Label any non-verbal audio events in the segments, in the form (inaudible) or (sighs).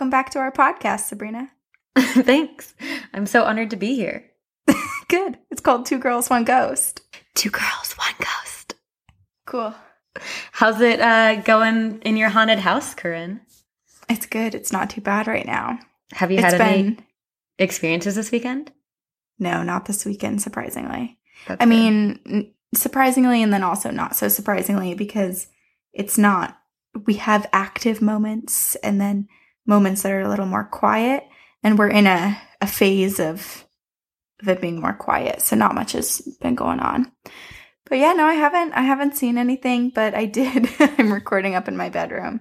Hey, Hi. Corinne. Welcome back to our podcast, Sabrina. (laughs) (laughs) Thanks. I'm so honored to be here. Good. It's called Two Girls, One Ghost. Two girls, one ghost. Cool. How's it uh, going in your haunted house, Corinne? It's good. It's not too bad right now. Have you It's had any experiences this weekend? no, not this weekend. Surprisingly, That's I good. mean, surprisingly, and then also not so surprisingly because it's not. We have active moments and then moments that are a little more quiet, and we're in a a phase of of it being more quiet. So not much has been going on. But yeah, no, I haven't. I haven't seen anything, but I did. (laughs) I'm recording up in my bedroom,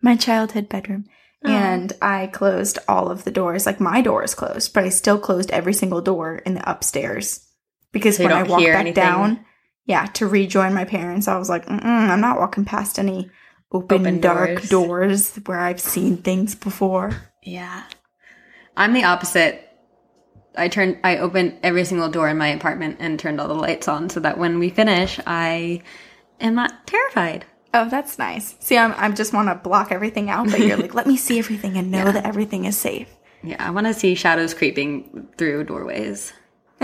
my childhood bedroom. Aw. And I closed all of the doors. Like my door is closed, but I still closed every single door in the upstairs because So when I walked back anything? down, yeah, to rejoin my parents, I was like, Mm-mm, I'm not walking past any open, Open dark doors. doors where I've seen things before. Yeah. I'm the opposite. I turned I opened every single door in my apartment and turned all the lights on so that when we finish I am not terrified. Oh, that's nice. See, I'm, I just want to block everything out, but you're (laughs) like, let me see everything and know Yeah. that everything is safe. Yeah, I want to see shadows creeping through doorways. (laughs)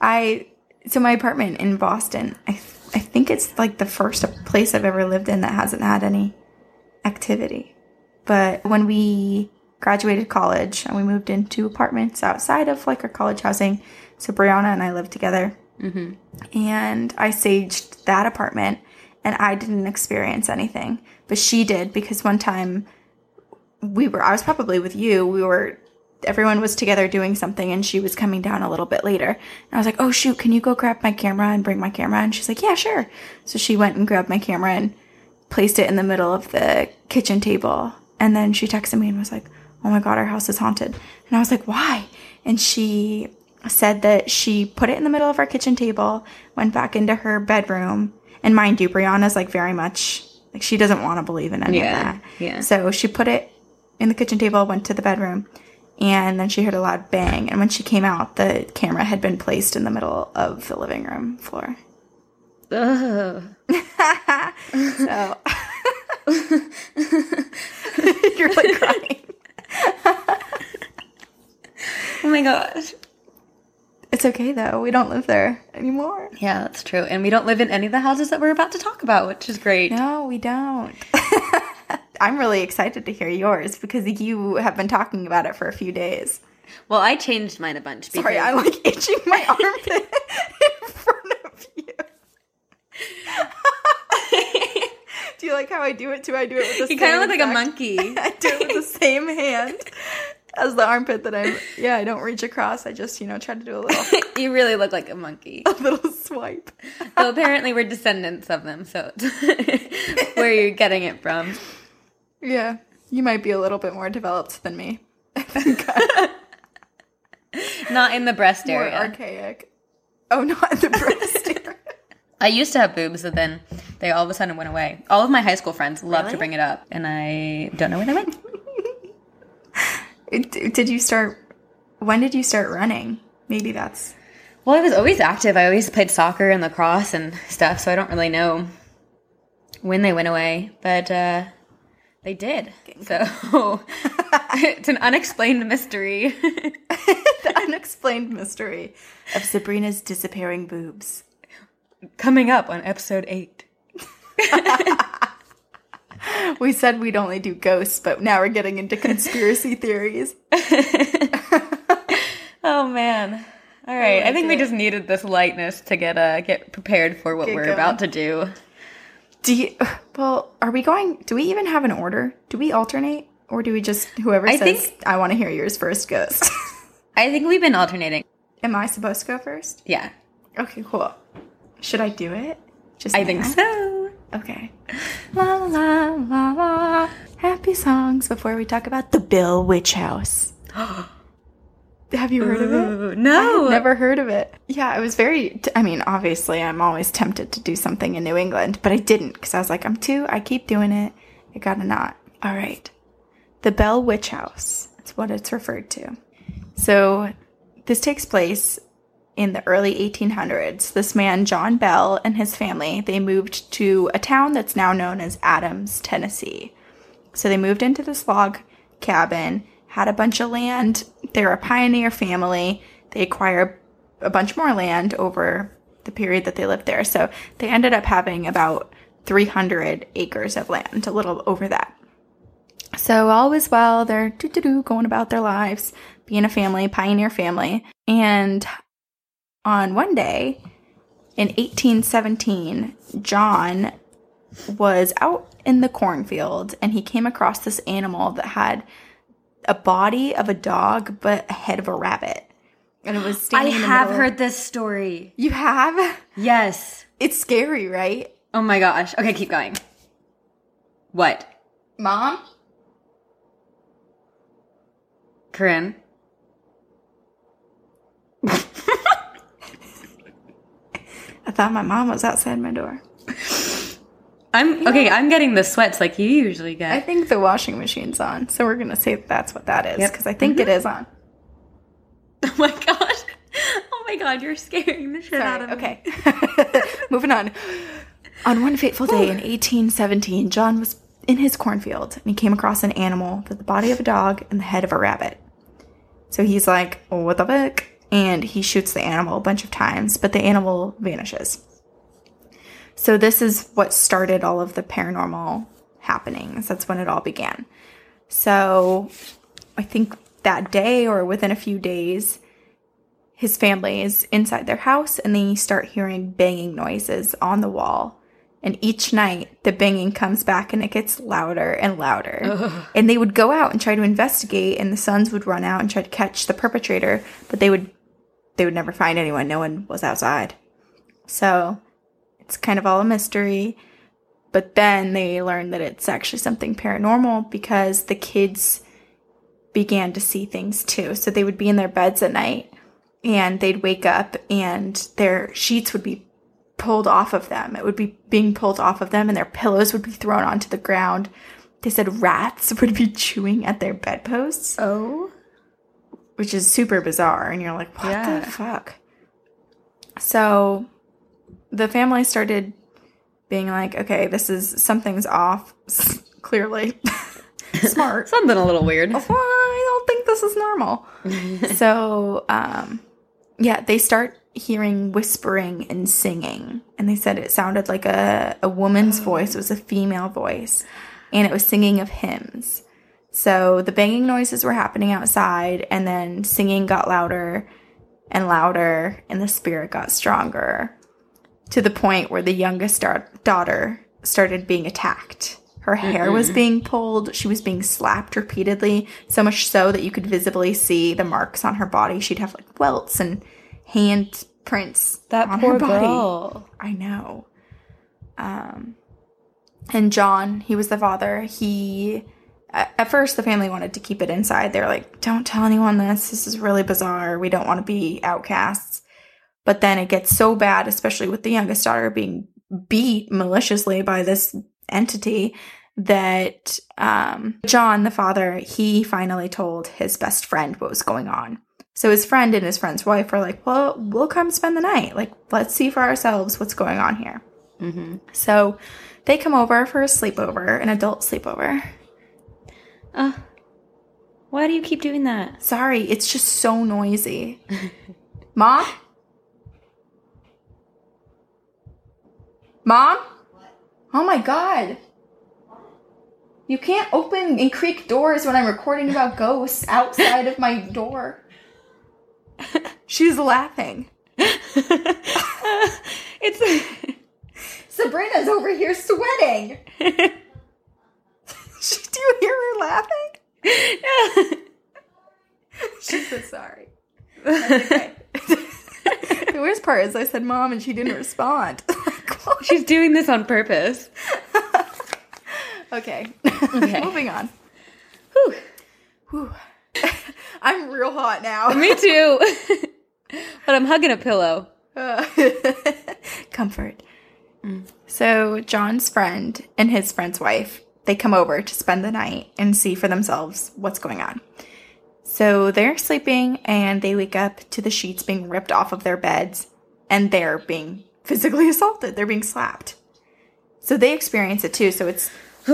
I so my apartment in Boston. I I think it's like the first place I've ever lived in that hasn't had any activity. But when we graduated college and we moved into apartments outside of like our college housing, so Brianna and I lived together, hmm and I saged that apartment, and I didn't experience anything, but she did because one time we were I was probably with you. We were everyone was together doing something and she was coming down a little bit later. And I was like, "Oh shoot, can you go grab my camera and bring my camera?" And she's like, "Yeah, sure." So she went and grabbed my camera and placed it in the middle of the kitchen table. And then she texted me and was like, "Oh my god, our house is haunted." And I was like, "Why?" And she said that she put it in the middle of our kitchen table, went back into her bedroom, and mind you, Brianna's like very much like she doesn't want to believe in any Yeah, of that. yeah. So she put it in the kitchen table, went to the bedroom, and then she heard a loud bang. And when she came out, the camera had been placed in the middle of the living room floor. Ugh. (laughs) So (laughs) you're like crying. (laughs) Oh my gosh. It's okay though. We don't live there anymore. Yeah, that's true. And we don't live in any of the houses that we're about to talk about, which is great. No, we don't. I'm really excited to hear yours because you have been talking about it for a few days. Well, I changed mine a bunch because Sorry, I'm like itching my (laughs) armpit in front of you. (laughs) do you like how I do it too? I do it with the you kind of look like a monkey. (laughs) I do it with the same hand as the armpit that I'm. Yeah, I don't reach across. I just you know try to do a little you really look like a monkey. a little swipe. So apparently we're descendants of them, so where you're getting it from. Yeah, you might be a little bit more developed than me. (laughs) I think (laughs) Not in the breast more area. archaic. Oh, not in the breast (laughs) area. I used to have boobs, and then they all of a sudden went away. All of my high school friends love Really? to bring it up, and I don't know where they went. Did you start? When did you start running? Maybe that's. Well, I was always active. I always played soccer and lacrosse and stuff, so I don't really know when they went away, but uh, they did. So (laughs) it's an unexplained mystery. (laughs) the unexplained mystery of Sabrina's disappearing boobs. Coming up on episode eight. (laughs) We said we'd only do ghosts, but now we're getting into conspiracy theories. Oh man. All right. I think we just needed this lightness to get uh get prepared for what Get we're going. about to do. Do you? (sighs) Well, are we going? Do we even have an order? Do we alternate, or do we just whoever I says think- I want to hear yours first goes? (laughs) I think we've been alternating. Am I supposed to go first? Yeah. Okay, cool. Should I do it? Just I think so. Okay. La la la la. Happy songs before we talk about the Bell Witch House. (gasps) (gasps) (gasps) Have you heard of it? No. Never heard of it. Yeah, I was very. T- I mean, obviously, I'm always tempted to do something in New England, but I didn't because I was like, I'm too. I keep doing it. I gotta not. All right. The Bell Witch House. That's what it's referred to. So, this takes place in the early 1800s. This man, John Bell, and his family, they moved to a town that's now known as Adams, Tennessee. So they moved into this log cabin, had a bunch of land. They're a pioneer family. They acquire a bunch more land over the period that they lived there. So they ended up having about 300 acres of land, a little over that. So all was well. They're doo-doo-doo, going about their lives, being a family, pioneer family. And on one day in 1817, John was out in the cornfield and he came across this animal that had a body of a dog but a head of a rabbit. And it was I standing in the have heard this story. You have? Yes. It's scary, right? Oh my gosh. Okay, keep going. What? Mom? Corinne? (laughs) I thought my mom was outside my door. I'm okay. I'm getting the sweats like you usually get. I think the washing machine's on, so we're gonna say that's what that is Yep. because I think mm-hmm. it is on. (laughs) Oh my gosh. (laughs) Oh my god, you're scaring the shit out Sorry. of me. Okay. (laughs) Moving on. On one fateful day in 1817, John was in his cornfield and he came across an animal with the body of a dog and the head of a rabbit. So he's like, oh, "What the fuck?" And he shoots the animal a bunch of times, but the animal vanishes. So this is what started all of the paranormal happenings. That's when it all began. So I think that day or within a few days, his family is inside their house and they start hearing banging noises on the wall. And each night the banging comes back and it gets louder and louder. And they would go out and try to investigate and the sons would run out and try to catch the perpetrator, but they would they would never find anyone. No one was outside. So it's kind of all a mystery. But then they learned that it's actually something paranormal because the kids began to see things too. So they would be in their beds at night and they'd wake up and their sheets would be pulled off of them. It would be being pulled off of them and their pillows would be thrown onto the ground. They said rats (laughs) would be chewing at their bedposts, Oh. which is super bizarre. And you're like, what Yeah. the fuck? So the family started being like, okay, this is something's off, clearly. (laughs) Smart. (laughs) Something a little weird. I don't think this is normal. (laughs) so, um, yeah, they start hearing whispering and singing, and they said it sounded like a, a woman's voice. It was a female voice, and it was singing of hymns. So the banging noises were happening outside, and then singing got louder and louder, and the spirit got stronger to the point where the youngest da- daughter started being attacked. Her hair was being pulled. She was being slapped repeatedly, so much so that you could visibly see the marks on her body. She'd have like welts and handprints That on poor her body. girl. I know. Um, and John, he was the father. He, at first, the family wanted to keep it inside. They're like, "Don't tell anyone this. This is really bizarre. We don't want to be outcasts." But then it gets so bad, especially with the youngest daughter being beat maliciously by this entity, that um, John, the father, he finally told his best friend what was going on. So his friend and his friend's wife were like, "Well, we'll come spend the night. Like, let's see for ourselves what's going on here." Mm-hmm. So they come over for a sleepover, an adult sleepover. Uh, why do you keep doing that? Sorry, it's just so noisy. (laughs) Mom? Mom? Oh my god. You can't open and creak doors when I'm recording about ghosts outside of my door. (laughs) She's laughing. (laughs) it's. (laughs) Sabrina's over here sweating. Do you hear her laughing? She's so sorry. Okay. the worst part is I said mom and she didn't respond. She's doing this on purpose. (laughs) okay. Okay. (laughs) Moving on. Whew. Whew. (laughs) I'm real hot now. Me too. but I'm hugging a pillow. Uh, Comfort. So John's friend and his friend's wife, they come over to spend the night and see for themselves what's going on. So they're sleeping and they wake up to the sheets being ripped off of their beds and they're being physically assaulted. They're being slapped. So they experience it too. So it's (sighs)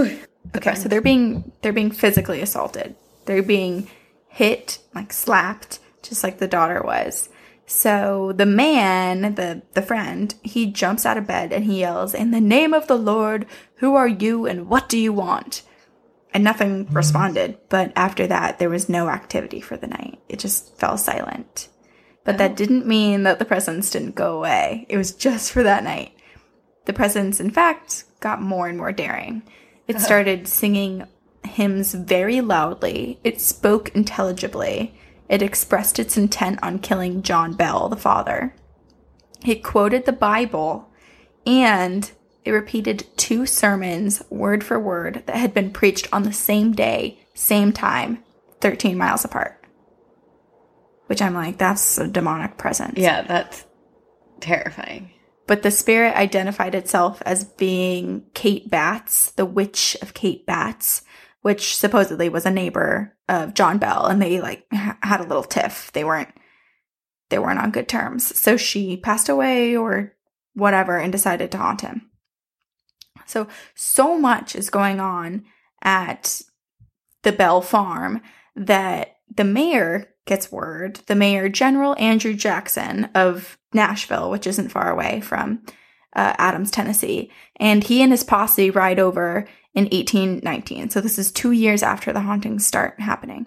Okay, so they're being they're being physically assaulted. They're being hit, like slapped, just like the daughter was. So the man, the the friend, he jumps out of bed and he yells, "In the name of the Lord, who are you and what do you want?" And nothing mm. responded, but after that there was no activity for the night. It just fell silent. But that uh-huh. didn't mean that the presence didn't go away. It was just for that night. The presence, in fact, got more and more daring. It uh-huh. started singing hymns very loudly. It spoke intelligibly. It expressed its intent on killing John Bell, the father. It quoted the Bible and it repeated two sermons, word for word, that had been preached on the same day, same time, 13 miles apart. Which I'm like, that's a demonic presence. Yeah, that's terrifying. But the spirit identified itself as being Kate Batts, the witch of Kate Batts, which supposedly was a neighbor of John Bell, and they like ha- had a little tiff. They weren't they weren't on good terms. So she passed away or whatever and decided to haunt him. So so much is going on at the Bell farm that the mayor gets word. The mayor, General Andrew Jackson of Nashville, which isn't far away from uh, Adams, Tennessee, and he and his posse ride over in 1819. So this is two years after the hauntings start happening.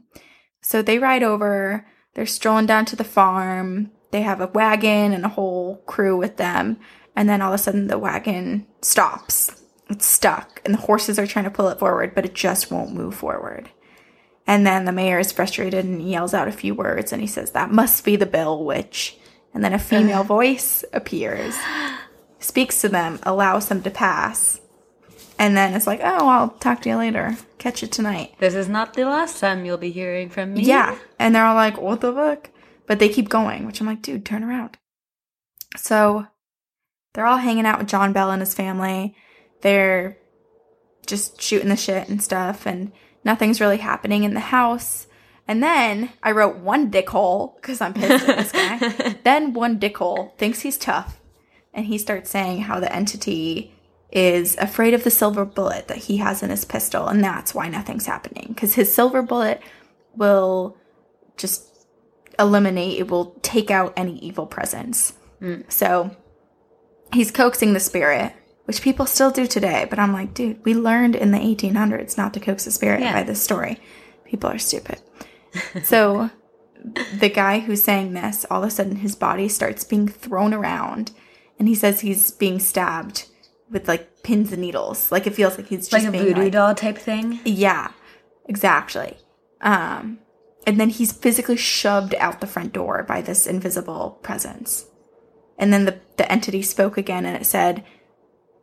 So they ride over. They're strolling down to the farm. They have a wagon and a whole crew with them. And then all of a sudden, the wagon stops. It's stuck, and the horses are trying to pull it forward, but it just won't move forward. And then the mayor is frustrated and he yells out a few words and he says, That must be the Bell Witch. And then a female voice appears, speaks to them, allows them to pass. And then it's like, Oh, I'll talk to you later. Catch you tonight. This is not the last time you'll be hearing from me. Yeah. And they're all like, What the fuck? But they keep going, which I'm like, Dude, turn around. So they're all hanging out with John Bell and his family. They're just shooting the shit and stuff, and nothing's really happening in the house. And then I wrote one dickhole because I'm pissed at this guy. (laughs) then one dickhole thinks he's tough, and he starts saying how the entity is afraid of the silver bullet that he has in his pistol, and that's why nothing's happening. Because his silver bullet will just eliminate, it will take out any evil presence. Mm. So he's coaxing the spirit, which people still do today. But I'm like, dude, we learned in the 1800s not to coax a spirit Yeah. by this story. People are stupid. so the guy who's saying this, all of a sudden his body starts being thrown around, and he says he's being stabbed with like pins and needles. Like it feels like he's Like just a being voodoo like, a doll type thing. yeah, exactly. Um, and then he's physically shoved out the front door by this invisible presence. And then the, the entity spoke again and it said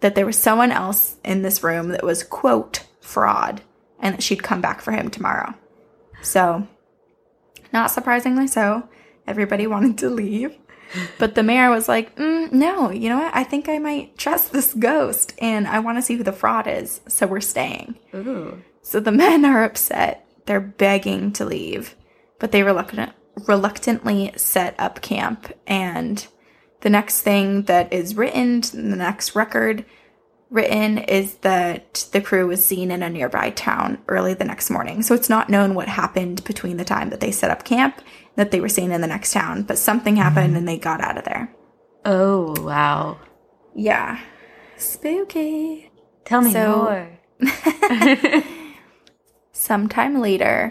that there was someone else in this room that was, quote, fraud, and that she'd come back for him tomorrow. So, not surprisingly so, everybody (laughs) wanted to leave. But the mayor was like, mm, no, you know what? I think I might trust this ghost and I want to see who the fraud is. So we're staying. Ooh. So the (laughs) men are upset. They're begging to leave, but they reluctant, reluctantly set up camp. And the next thing that is written, the next record written, is that the crew was seen in a nearby town early the next morning. So it's not known what happened between the time that they set up camp that they were seen in the next town, but something mm-hmm. happened and they got out of there. Oh, wow. Yeah. Spooky. Tell me So- more. (laughs) (laughs) sometime later,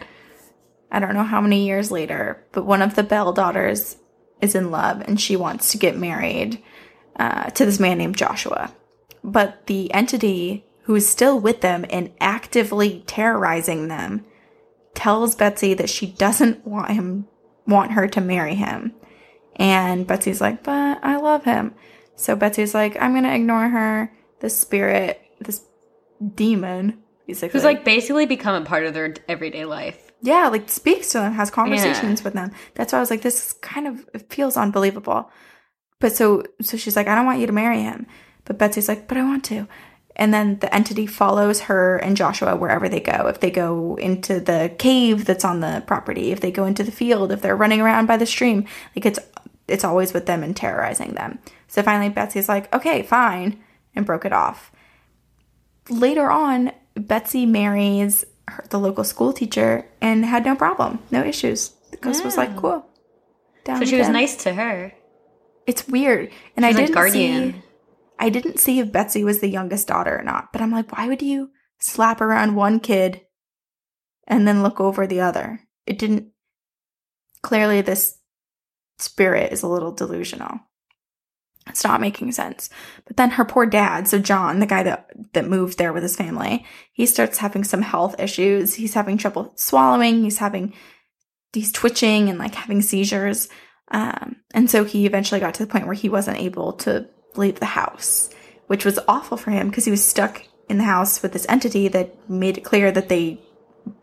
I don't know how many years later, but one of the Bell daughters is in love and she wants to get married uh, to this man named Joshua. But the entity who is still with them and actively terrorizing them tells Betsy that she doesn't want him want her to marry him. And Betsy's like, "But I love him." So Betsy's like, "I'm going to ignore her. This spirit, this demon, basically. Who's like basically become a part of their everyday life. Yeah, like speaks to them, has conversations with them. That's why I was like, this is kind of it feels unbelievable. But so so she's like, I don't want you to marry him. But Betsy's like, but I want to. And then the entity follows her and Joshua wherever they go. If they go into the cave that's on the property, if they go into the field, if they're running around by the stream, like it's it's always with them and terrorizing them. So finally Betsy's like, okay, fine, and broke it off later on, Betsy marries her, the local school teacher and had no problem, no issues. The ghost was like, cool. Down So she was nice to her. It's weird. And I didn't guardian. see I didn't see if Betsy was the youngest daughter or not, but I'm like, why would you slap around one kid and then look over the other? It didn't clearly this spirit is a little delusional. It's not making sense. But then her poor dad, so John, the guy that that moved there with his family, he starts having some health issues. He's having trouble swallowing. He's having he's twitching and like having seizures. Um, and so he eventually got to the point where he wasn't able to leave the house, which was awful for him because he was stuck in the house with this entity that made it clear that they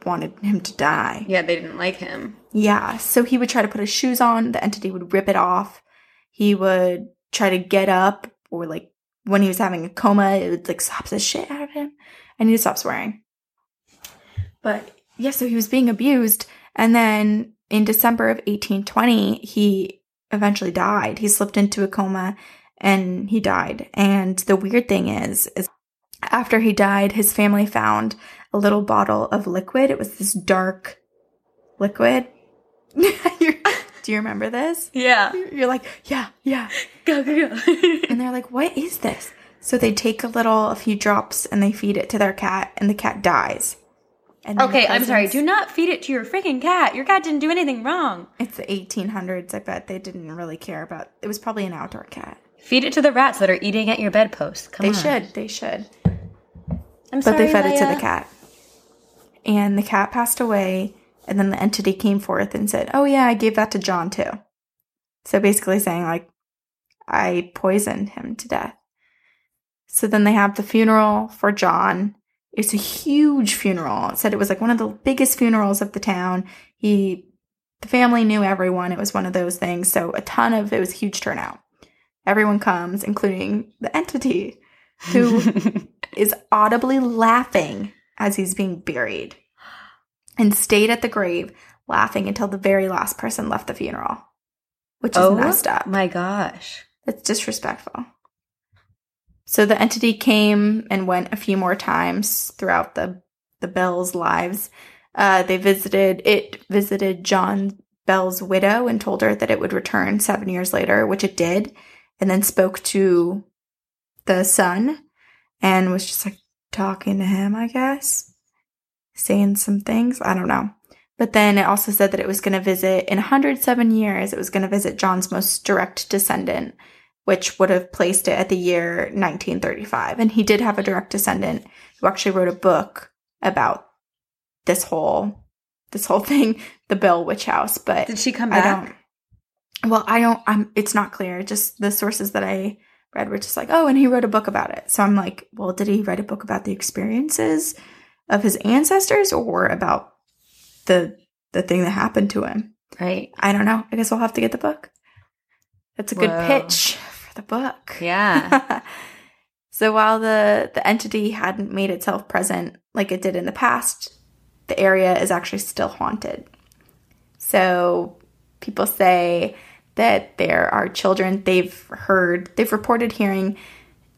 wanted him to die. Yeah, they didn't like him. Yeah, so he would try to put his shoes on, the entity would rip it off. He would try to get up, or like when he was having a coma, it would like slap the shit out of him. I need to stop swearing. But yeah, so he was being abused. And then in December of 1820, he eventually died. He slipped into a coma and he died. And the weird thing is, is after he died, his family found a little bottle of liquid. It was this dark liquid. (laughs) Do you remember this? Yeah. You're like, yeah, yeah. Go, go, go. (laughs) And they're like, what is this? So they take a little, a few drops, and they feed it to their cat, and the cat dies. And okay, I'm sorry. Do not feed it to your freaking cat. Your cat didn't do anything wrong. It's the 1800s. I bet they didn't really care about. It was probably an outdoor cat. Feed it to the rats that are eating at your bedpost. Come on. They on. should. They should. I'm But sorry, they fed it to the cat. And the cat passed away, and then the entity came forth and said, Oh, yeah, I gave that to John too. So basically saying, like, I poisoned him to death. So then they have the funeral for John. It's a huge funeral. It said it was like one of the biggest funerals of the town. He, the family knew everyone. It was one of those things. So a ton of, it was a huge turnout. Everyone comes, including the entity who (laughs) is audibly laughing as he's being buried and stayed at the grave laughing until the very last person left the funeral, which is oh messed up. my gosh. It's disrespectful. So the entity came and went a few more times throughout the the Bell's lives. Uh, they visited it visited John Bell's widow and told her that it would return seven years later, which it did, and then spoke to the son and was just like talking to him, I guess, saying some things. I don't know. But then it also said that it was going to visit in 107 years. It was going to visit John's most direct descendant, which would have placed it at the year 1935. And he did have a direct descendant who actually wrote a book about this whole this whole (laughs) thing, the Bell Witch House. But Did she come I back? don't. Well, I don't. I'm. It's not clear. Just the sources that I read were just like, oh, and he wrote a book about it. So I'm like, well, did he write a book about the experiences of his ancestors or about the the thing that happened to him? Right. I don't know. I guess I'll have to get the book. That's a good pitch for the book. Yeah. (laughs) so while the the entity hadn't made itself present like it did in the past, the area is actually still haunted. So people say that there are children they've heard, they've reported hearing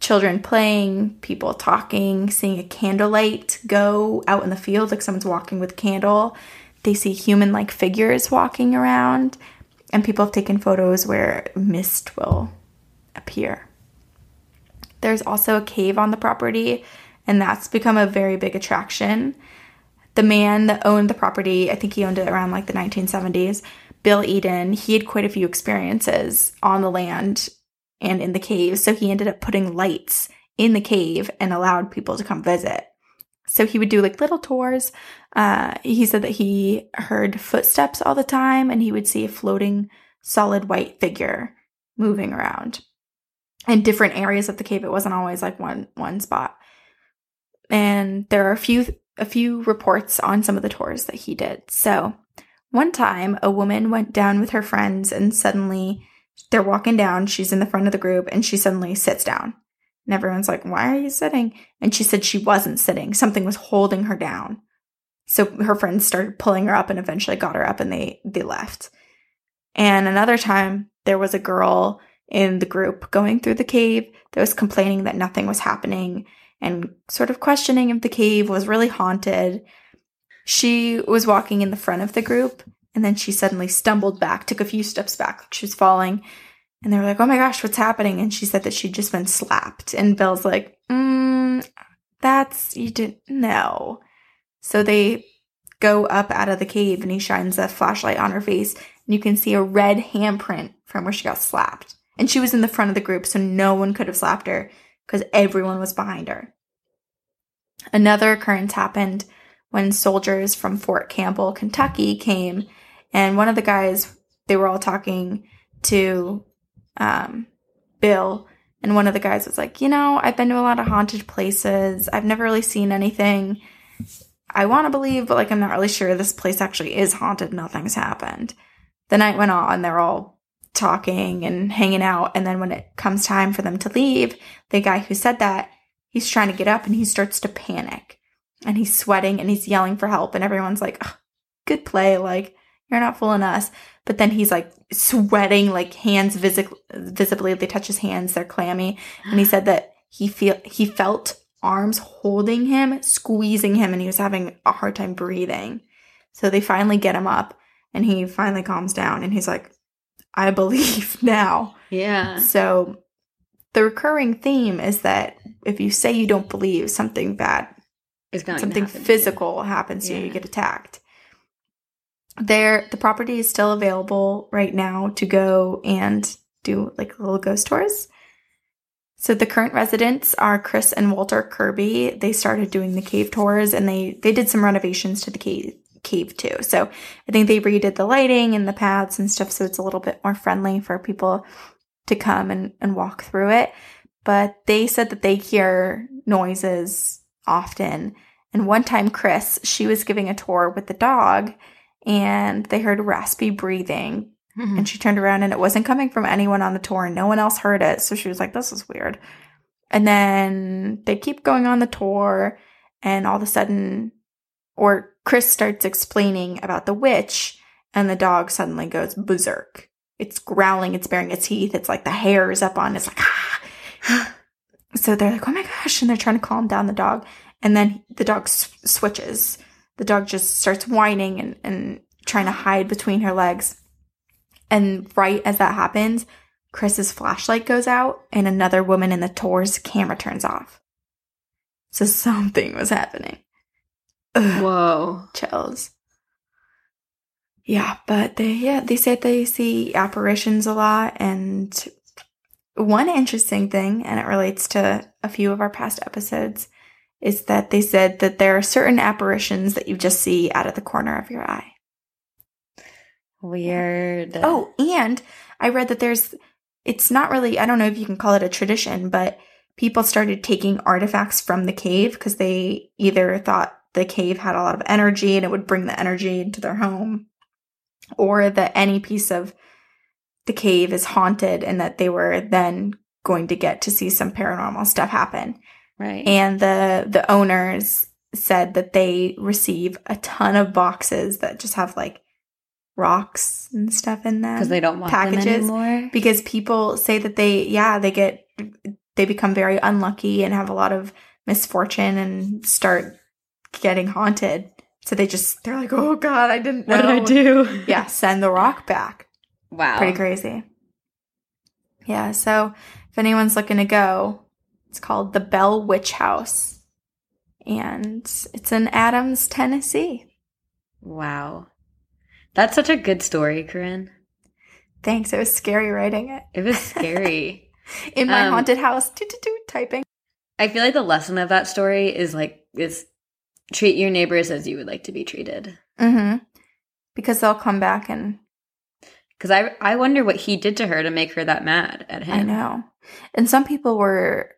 children playing, people talking, seeing a candlelight go out in the field like someone's walking with a candle. They see human like figures walking around, and people have taken photos where mist will appear. There's also a cave on the property, and that's become a very big attraction. The man that owned the property, I think he owned it around like the 1970s, Bill Eden, he had quite a few experiences on the land and in the cave. So he ended up putting lights in the cave and allowed people to come visit. So he would do like little tours. Uh, he said that he heard footsteps all the time and he would see a floating solid white figure moving around in different areas of the cave. It wasn't always like one one spot. And there are a few a few reports on some of the tours that he did. So one time a woman went down with her friends and suddenly they're walking down, she's in the front of the group and she suddenly sits down. And everyone's like, Why are you sitting? And she said she wasn't sitting. Something was holding her down. So her friends started pulling her up and eventually got her up and they they left. And another time there was a girl in the group going through the cave that was complaining that nothing was happening and sort of questioning if the cave was really haunted. She was walking in the front of the group and then she suddenly stumbled back, took a few steps back, like she was falling. And they were like, oh my gosh, what's happening? And she said that she'd just been slapped. And Bill's like, mm, that's, you didn't know. So they go up out of the cave and he shines a flashlight on her face. And you can see a red handprint from where she got slapped. And she was in the front of the group, so no one could have slapped her because everyone was behind her. Another occurrence happened when soldiers from Fort Campbell, Kentucky came, and one of the guys, they were all talking to um, Bill, and one of the guys was like, You know, I've been to a lot of haunted places. I've never really seen anything. I want to believe, but like, I'm not really sure this place actually is haunted. Nothing's happened. The night went on, they're all talking and hanging out. And then when it comes time for them to leave, the guy who said that, he's trying to get up and he starts to panic and he's sweating and he's yelling for help. And everyone's like, good play. Like, you're not fooling us. But then he's like sweating, like hands visi- visibly, they touch his hands, they're clammy. And he said that he feel he felt arms holding him, squeezing him, and he was having a hard time breathing. So they finally get him up and he finally calms down and he's like, I believe (laughs) now. Yeah. So the recurring theme is that if you say you don't believe something bad, It's going something to happen. physical happens to you, you get attacked. There, the property is still available right now to go and do like little ghost tours. So the current residents are Chris and Walter Kirby. They started doing the cave tours and they they did some renovations to the cave cave too. So I think they redid the lighting and the paths and stuff so it's a little bit more friendly for people to come and, and walk through it. But they said that they hear noises often. And one time Chris, she was giving a tour with the dog and they heard raspy breathing Mhm. and she turned around and it wasn't coming from anyone on the tour and no one else heard it. So she was like, this is weird. And then they keep going on the tour and all of a sudden, or Chris starts explaining about the witch and the dog suddenly goes berserk. It's growling, it's baring its teeth, it's like the hair is up on, it's like, ah. (gasps) So they're like, oh my gosh. And they're trying to calm down the dog. And then the dog s- switches. The dog just starts whining and, and trying to hide between her legs. And right as that happens, Chris's flashlight goes out and another woman in the tour's camera turns off. So something was happening. Ugh, Whoa. chills. Yeah, but they yeah, they said they see apparitions a lot and one interesting thing, and it relates to a few of our past episodes, is that they said that there are certain apparitions that you just see out of the corner of your eye. Weird. Oh, and I read that there's, it's not really, I don't know if you can call it a tradition, but people started taking artifacts from the cave because they either thought the cave had a lot of energy and it would bring the energy into their home, or that any piece of the cave is haunted and that they were then going to get to see some paranormal stuff happen right. and the the owners said that they receive a ton of boxes that just have like rocks and stuff in them Because they don't want them packages. anymore. because people say that they yeah they get they become very unlucky and have a lot of misfortune and start getting haunted so they just they're like oh god i didn't know What did I do? (laughs) yeah send the rock back Wow. pretty crazy. Yeah, so if anyone's looking to go, it's called the Bell Witch House. And it's in Adams, Tennessee. Wow. That's such a good story, Corinne. Thanks. It was scary writing it. It was scary. (laughs) In my Um, haunted house, doo, doo, doo, typing. I feel like the lesson of that story is like is treat your neighbors as you would like to be treated. Mm-hmm. Because they'll come back and Because I I wonder what he did to her to make her that mad at him. I know. And some people were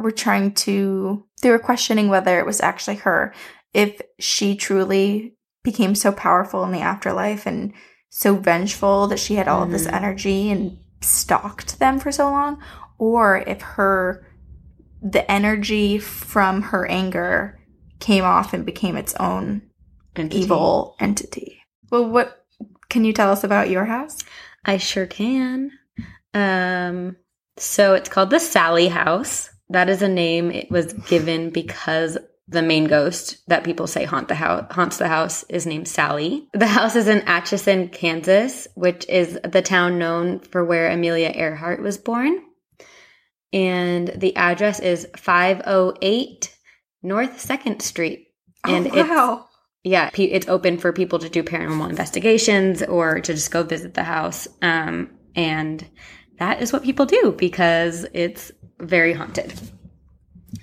were trying to they were questioning whether it was actually her if she truly became so powerful in the afterlife and so vengeful that she had all of this Mhm. energy and stalked them for so long or if her the energy from her anger came off and became its own Entity. evil entity. Well, what can you tell us about your house? I sure can. Um, so it's called the Sally House. That is a name it was given because the main ghost that people say haunt the house haunts the house is named Sally. The house is in Atchison, Kansas, which is the town known for where Amelia Earhart was born. And the address is 508 North 2nd Street. And oh, wow. it's yeah, it's open for people to do paranormal investigations or to just go visit the house. Um, and that is what people do because it's very haunted.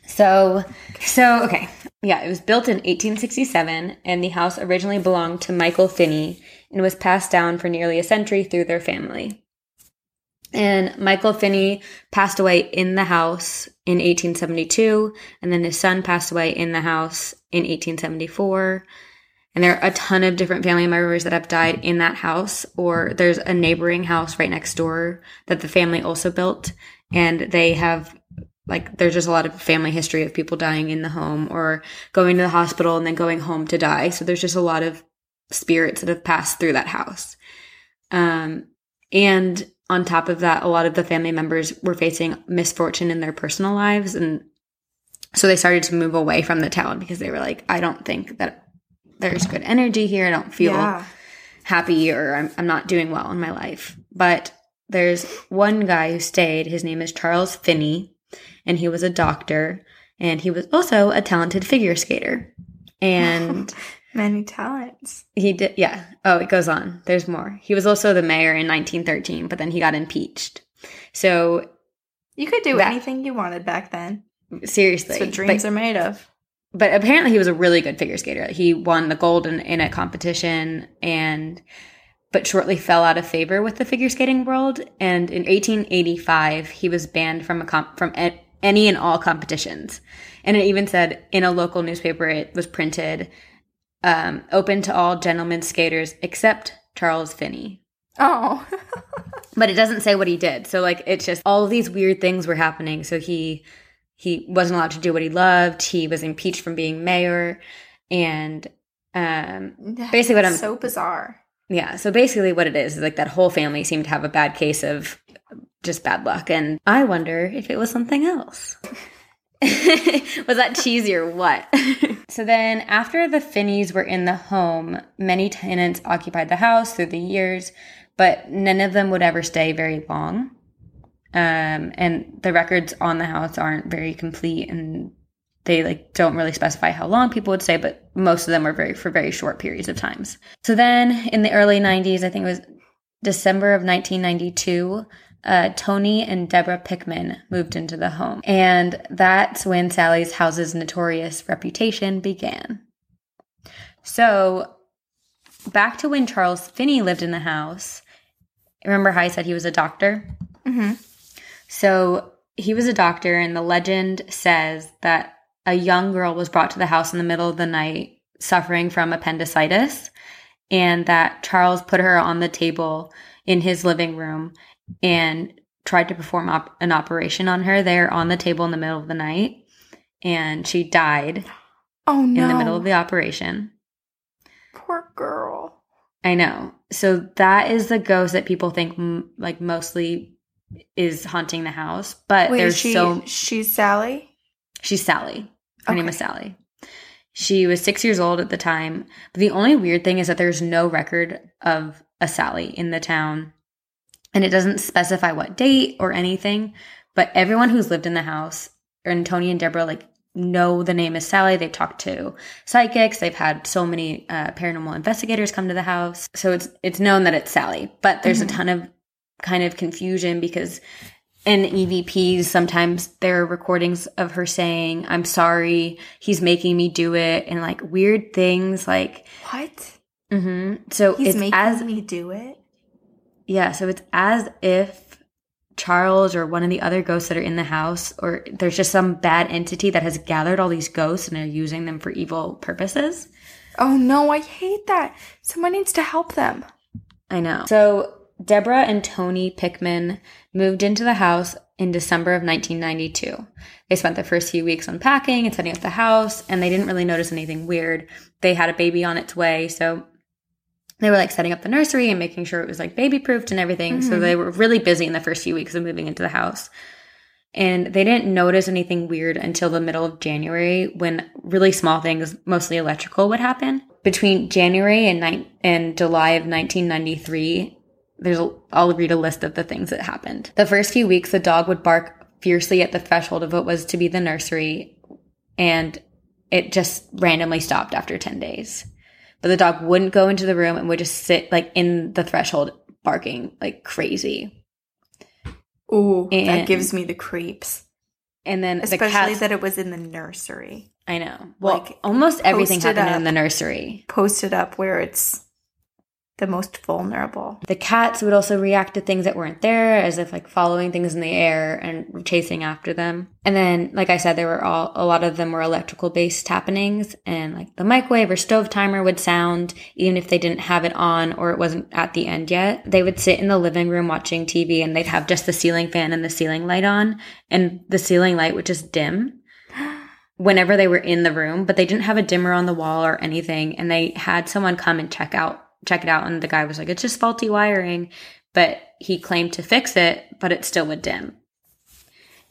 So, so okay, yeah, it was built in 1867, and the house originally belonged to Michael Finney and was passed down for nearly a century through their family. And Michael Finney passed away in the house in 1872, and then his son passed away in the house in 1874. And there are a ton of different family members that have died in that house, or there's a neighboring house right next door that the family also built, and they have like there's just a lot of family history of people dying in the home or going to the hospital and then going home to die. So there's just a lot of spirits that have passed through that house. Um, and on top of that, a lot of the family members were facing misfortune in their personal lives. And so they started to move away from the town because they were like, I don't think that there's good energy here. I don't feel Yeah. happy or I'm, I'm not doing well in my life. But there's one guy who stayed. His name is Charles Finney, and he was a doctor, and he was also a talented figure skater. And (laughs) Many talents. he did, yeah. Oh, it goes on. There's more. He was also the mayor in 1913, but then he got impeached. So You could do That- anything you wanted back then. seriously, That's what dreams but, are made of. But apparently he was a really good figure skater. He won the gold in, in a competition and but shortly fell out of favor with the figure skating world. And in 1885, he was banned from a comp- from a- any and all competitions. And it even said in a local newspaper, it was printed, um, open to all gentlemen skaters except Charles Finney. Oh. But it doesn't say what he did. So like it's just all these weird things were happening. So he he wasn't allowed to do what he loved. He was impeached from being mayor. And um Basically what I'm- so bizarre. yeah, so basically what it is is like that whole family seemed to have a bad case of just bad luck. And I wonder if it was something else. (laughs) was that cheesy or what? (laughs) so then after the Finneys were in the home, many tenants occupied the house through the years, but none of them would ever stay very long. Um, and the records on the house aren't very complete and they like don't really specify how long people would stay, but most of them were very for very short periods of times. So then in the early 90s, I think it was December of 1992, uh, Tony and Deborah Pickman moved into the home. And that's when Sally's house's notorious reputation began. So back to when Charles Finney lived in the house, remember how I said he was a doctor? hmm So he was a doctor, and the legend says that a young girl was brought to the house in the middle of the night suffering from appendicitis, and that Charles put her on the table in his living room and tried to perform op- an operation on her there on the table in the middle of the night. And she died Oh no. in the middle of the operation. Poor girl. I know. So that is the ghost that people think m- like mostly is haunting the house, but Wait, there's she so she's Sally? She's Sally. Her name is Sally. She was six years old at the time. But the only weird thing is that there's no record of a Sally in the town. And it doesn't specify what date or anything. But everyone who's lived in the house, and Tony and Deborah, like, know the name is Sally. They've talked to psychics. They've had so many uh, paranormal investigators come to the house. So it's it's known that it's Sally. But there's Mhm. a ton of kind of confusion because in EVPs, sometimes there are recordings of her saying, I'm sorry, he's making me do it, and like weird things like, What? hmm so He's it's making as, me do it? yeah, so it's as if Charles or one of the other ghosts that are in the house, or there's just some bad entity that has gathered all these ghosts and are using them for evil purposes. Oh no, I hate that. Someone needs to help them. I know. So Deborah and Tony Pickman moved into the house in December of 1992. They spent the first few weeks unpacking and setting up the house, and they didn't really notice anything weird. They had a baby on its way, so they were like setting up the nursery and making sure it was like baby proofed and everything. So Mhm. they were really busy in the first few weeks of moving into the house. And they didn't notice anything weird until the middle of January when really small things, mostly electrical, would happen. Between January and, ni- and July of 1993, there's a, I'll read a list of the things that happened. The first few weeks, the dog would bark fiercely at the threshold of what was to be the nursery, and it just randomly stopped after 10 days. But the dog wouldn't go into the room and would just sit like in the threshold barking like crazy. Ooh, that gives me the creeps. And then the Especially cats, that it was in the nursery. I know. Well, like, almost everything happened up. in the nursery. Posted up where it's the most vulnerable. The cats would also react to things that weren't there, as if like following things in the air and chasing after them. And then, like I said, there were all a lot of them were electrical based happenings, and like the microwave or stove timer would sound even if they didn't have it on or it wasn't at the end yet. They would sit in the living room watching TV, and they'd have just the ceiling fan and the ceiling light on, and the ceiling light would just dim (gasps) whenever they were in the room, but they didn't have a dimmer on the wall or anything. And they had someone come and check out, check it out. And the guy was like, it's just faulty wiring. But he claimed to fix it, but it still would dim.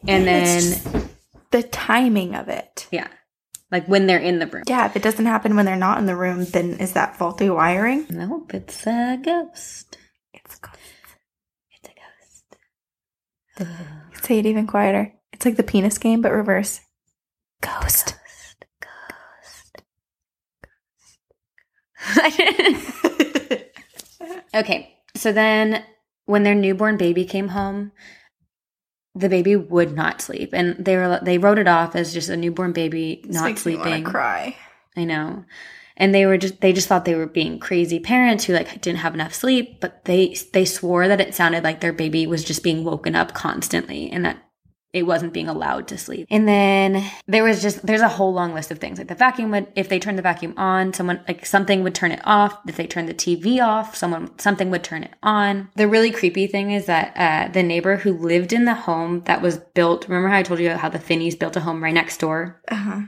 And then, the timing of it. yeah, like when they're in the room. Yeah, if it doesn't happen when they're not in the room, then is that faulty wiring? Nope, it's a ghost. It's ghost. It's a ghost. say it even quieter. It's like the penis game, but reverse. Ghost. Ghost. Ghost. (laughs) okay, so then when their newborn baby came home, the baby would not sleep, and they were they wrote it off as just a newborn baby This not sleeping. cry. I know. And they were just they just thought they were being crazy parents who like didn't have enough sleep, but they they swore that it sounded like their baby was just being woken up constantly and that it wasn't being allowed to sleep. And then there was just there's a whole long list of things. Like the vacuum would if they turned the vacuum on, someone like something would turn it off. If they turned the TV off, someone something would turn it on. The really creepy thing is that uh, the neighbor who lived in the home that was built, remember how I told you how the Finneys built a home right next door? Uh huh.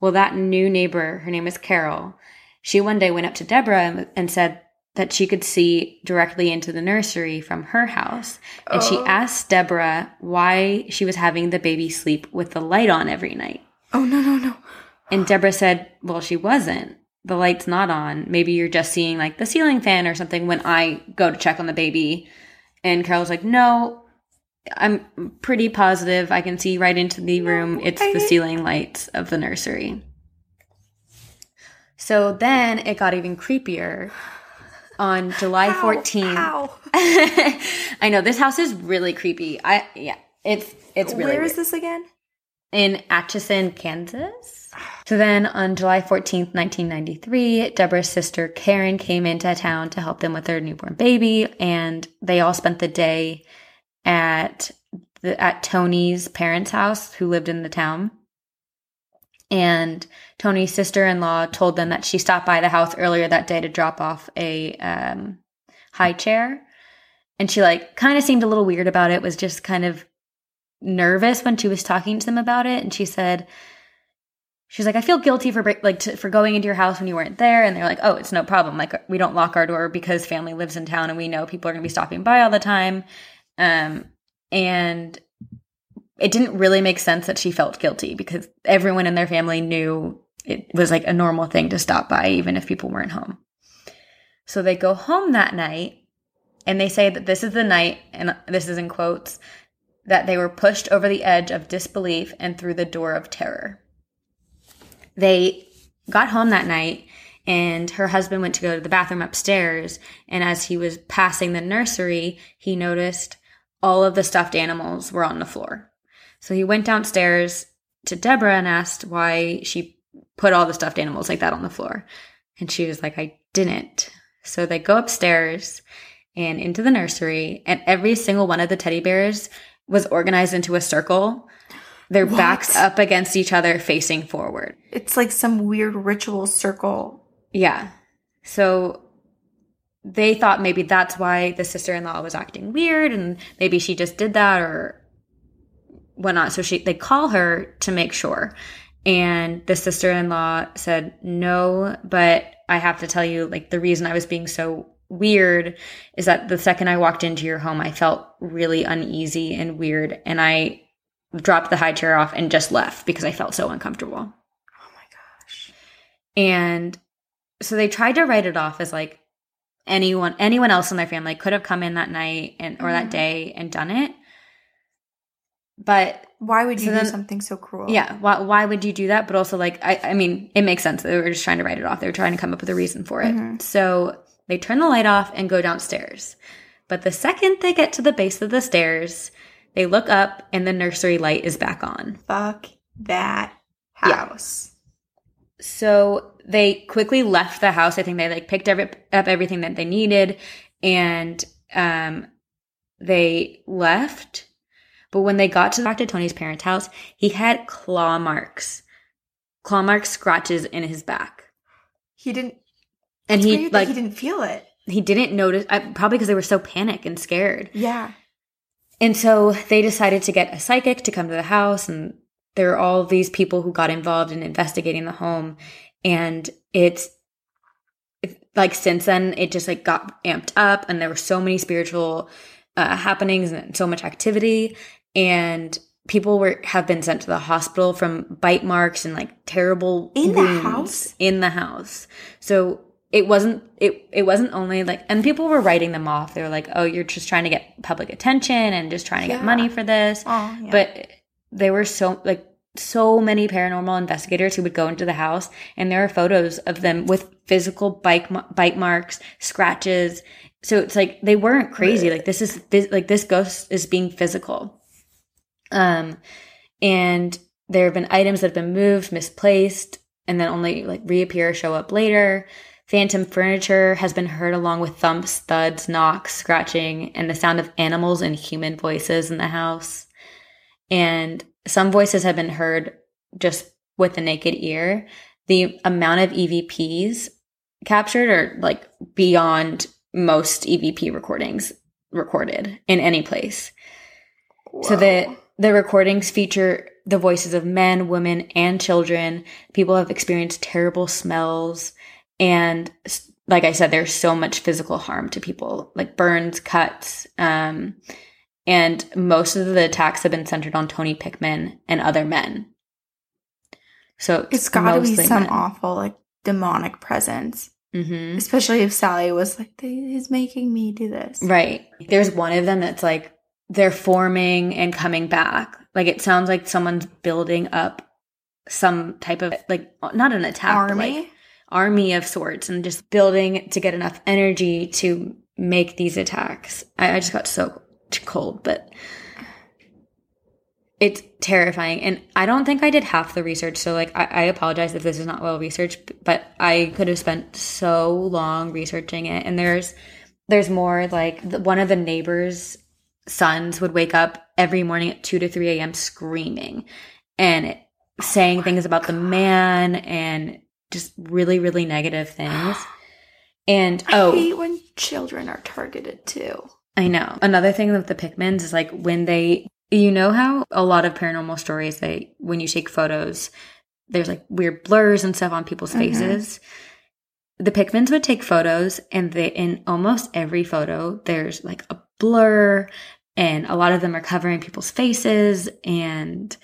Well, that new neighbor, her name is Carol, she one day went up to Deborah and, and said that she could see directly into the nursery from her house. And she Oh. asked Deborah why she was having the baby sleep with the light on every night. Oh no no no. And Deborah said, Well, she wasn't. The light's not on. Maybe you're just seeing like the ceiling fan or something when I go to check on the baby. And Carol's like, No, I'm pretty positive I can see right into the room. It's the ceiling lights of the nursery. So then it got even creepier. On July Ow, 14th. Ow. I know this house is really creepy. I yeah, it's it's really Where weird is this again? in Atchison, Kansas. So then on July 14th, 1993, Deborah's sister Karen came into town to help them with their newborn baby, and they all spent the day at the, at Tony's parents' house, who lived in the town. And Tony's sister-in-law told them that she stopped by the house earlier that day to drop off a um, high chair, and she like kind of seemed a little weird about it. Was just kind of nervous when she was talking to them about it. And she said she's like i feel guilty for like to, for going into your house when you weren't there. And they're like oh it's no problem. Like we don't lock our door because family lives in town and we know people are going to be stopping by all the time. Um and it didn't really make sense that she felt guilty because everyone in their family knew it was like a normal thing to stop by even if people weren't home so they go home that night and they say that this is the night and this is in quotes that they were pushed over the edge of disbelief and through the door of terror. They got home that night and her husband went to go to the bathroom upstairs. And as he was passing the nursery, he noticed all of the stuffed animals were on the floor. So he went downstairs to Deborah and asked why she put all the stuffed animals like that on the floor. And she was like, I didn't. So they go upstairs and into the nursery, and every single one of the teddy bears was organized into a circle, their What? backs up against each other, facing forward. It's like some weird ritual circle. Yeah. So they thought maybe that's why the sister in law was acting weird, and maybe she just did that or whatnot. So she they call her to make sure. And the sister in law said, No, but I have to tell you, like, the reason I was being so weird is that the second I walked into your home, I felt really uneasy and weird. And I dropped the high chair off and just left because I felt so uncomfortable. Oh my gosh. And so they tried to write it off as like anyone anyone else in their family could have come in that night and or that Mhm. day and done it. But Why would you So do something so cruel? yeah, why, why would you do that? But also, like, I, I mean, it makes sense. They were just trying to write it off. They were trying to come up with a reason for it. Mhm. So they turn the light off and go downstairs. But the second they get to the base of the stairs, they look up and the nursery light is back on. Fuck that Yeah. house. So they quickly left the house. I think they like picked every, up everything that they needed and um, they left. But when they got to back to Tony's parents' house, he had claw marks, claw marks, scratches in his back. He didn't. And he like he didn't feel it. he didn't notice I, probably because they were so panicked and scared. Yeah. And so they decided to get a psychic to come to the house, and there are all these people who got involved in investigating the home. And it's like since then, it just like got amped up, and there were so many spiritual uh, happenings and so much activity, and people were have been sent to the hospital from bite marks and like terrible In the house? in the house. So it wasn't it it wasn't only like and people were writing them off. They were like, "Oh, you're just trying to get public attention and just trying to Yeah. get money for this." Oh, yeah. But they were so like so many paranormal investigators who would go into the house and there are photos of them with physical bite ma- bite marks, scratches. So it's like they weren't crazy. Like this is this, like this ghost is being physical. Um and there have been items that have been moved, misplaced, and then only like reappear, show up later. Phantom furniture has been heard along with thumps, thuds, knocks, scratching, and the sound of animals and human voices in the house. And some voices have been heard just with the naked ear. The amount of EVPs captured are like beyond most EVP recordings recorded in any place. So the Whoa. The recordings feature the voices of men, women, and children. People have experienced terrible smells, and like I said, there's so much physical harm to people, like burns, cuts, um, and most of the attacks have been centered on Tony Pickman and other men. So it's got to be some men. awful like demonic presence, Mhm. especially if Sallie was like, "He's making me do this." Right. There's one of them that's like they're forming and coming back. Like it sounds like someone's building up some type of like not an attack, but, Army. like army of sorts, and just building to get enough energy to make these attacks. I, I just got so cold, but it's terrifying. And I don't think I did half the research. So like I, I apologize if this is not well researched, but I could have spent so long researching it. And there's there's more like the, one of the neighbors' sons would wake up every morning at 2 to 3 a.m. screaming and saying things about the man and just really, really negative things. (gasps) And I oh, hate when children are targeted too. I know. Another thing with the Pickmans is like when they, you know how a lot of paranormal stories, they, when you take photos, there's like weird blurs and stuff on people's Mhm. faces. The Pickmans would take photos and they, in almost every photo, there's like a blur and a lot of them are covering people's faces. And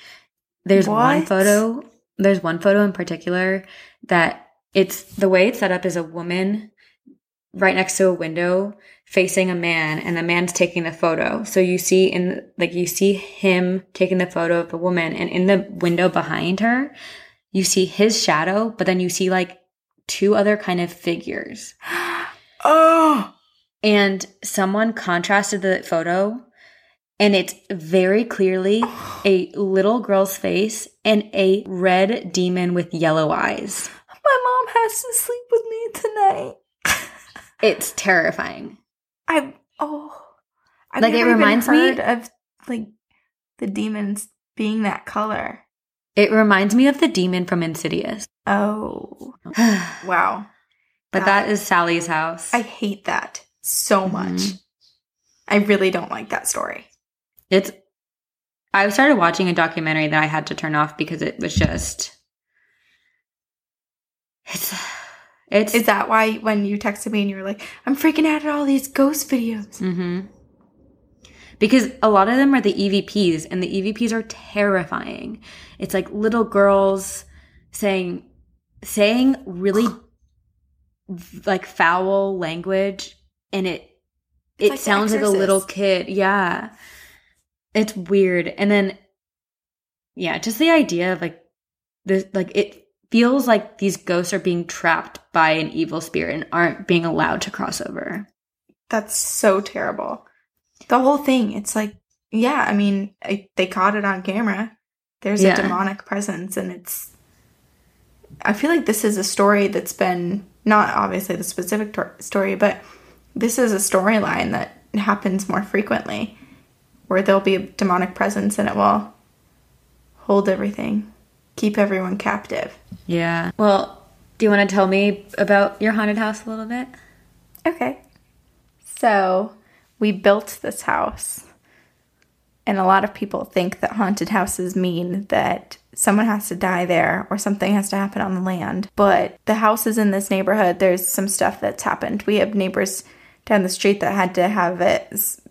there's one photo, there's one photo in particular that it's the way it's set up is a woman right next to a window facing a man and the man's taking the photo. So you see in like you see him taking the photo of the woman and in the window behind her, you see his shadow, but then you see like two other kind of figures. (gasps) Oh, And someone contrasted the photo and it's very clearly a little girl's face and a red demon with yellow eyes. my mom has to sleep with me tonight. (laughs) It's terrifying. I oh, I've Like, it reminds me- of like the demons being that color. It reminds me of the demon from Insidious. Oh, (sighs) wow! but wow. that is Sallie's house. I hate that so much. Mhm. I really don't like that story. It's I started watching a documentary that I had to turn off because it was just it's it's Is that why when you texted me and you were like, I'm freaking out at all these ghost videos? hmm because a lot of them are the EVPs and the EVPs are terrifying. It's like little girls saying saying really like foul language and it it like sounds like a little kid. Yeah. It's weird. And then yeah, just the idea of like this like it feels like these ghosts are being trapped by an evil spirit and aren't being allowed to cross over. That's so terrible. The whole thing, it's like, yeah, I mean, I, they caught it on camera. There's Yeah. a demonic presence, and it's. I feel like this is a story that's been not obviously the specific tor- story, but this is a storyline that happens more frequently, where there'll be a demonic presence and it will hold everything, keep everyone captive. Yeah. Well, do you want to tell me about your haunted house a little bit? Okay. So we built this house. And a lot of people think that haunted houses mean that someone has to die there or something has to happen on the land. But the houses in this neighborhood, there's some stuff that's happened. We have neighbors down the street that had to have it s-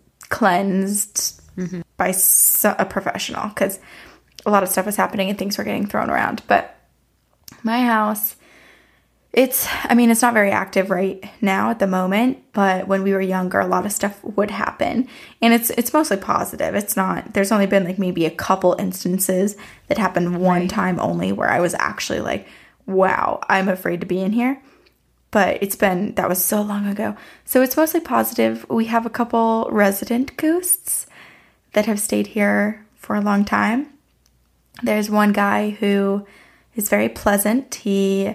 cleansed by so- a professional because a lot of stuff was happening and things were getting thrown around. But my house, it's, I mean, it's not very active right now at the moment, but when we were younger, a lot of stuff would happen. And it's it's mostly positive. It's not there's only been like maybe a couple instances that happened one time only where I was actually like, wow, I'm afraid to be in here. But it's been that was so long ago. So it's mostly positive. We have a couple resident ghosts that have stayed here for a long time. There's one guy who is very pleasant. He